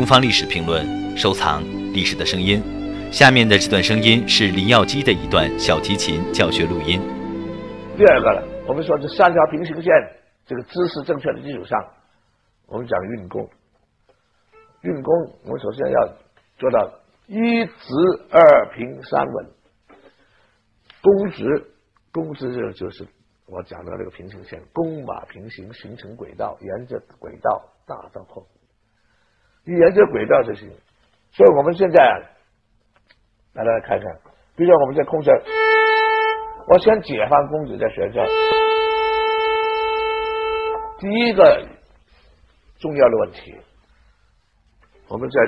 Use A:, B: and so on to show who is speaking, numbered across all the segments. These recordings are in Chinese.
A: 东方历史评论，收藏历史的声音。下面的这段声音是林耀基的一段小提琴教学录音。
B: 第二个呢，我们说这三条平行线，这个姿势正确的基础上，我们讲运功。运功，我们首先要做到一直二平三稳。弓直，弓直就就是我讲的那个平行线，弓马平行形成轨道，沿着轨道大到后，你沿着轨道就行。所以我们现在大家来看看，比如说我们在空中，我先解放弓子在弦上，第一个重要的问题，我们在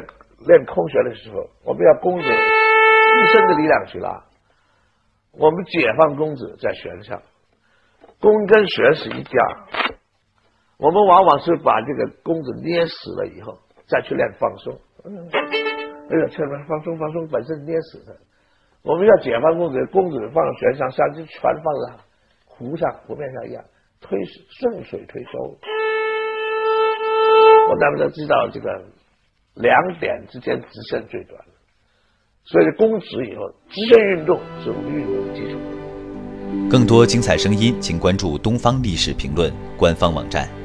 B: 练空弦的时候，我们要弓子一身的力量去拉。我们解放弓子在弦上，弓跟弦是一家。我们往往是把这个弓子捏死了以后，再去练放松。哎呀，千万放松放松，本身捏死的。我们要解放弓子，弓子放悬上，像就全放在湖上湖面上一样，推顺水推舟。我咱们都知道，这个两点之间直线最短。所以，弓直以后，直线运动是我们运动的基础。
A: 更多精彩声音，请关注《东方历史评论》官方网站。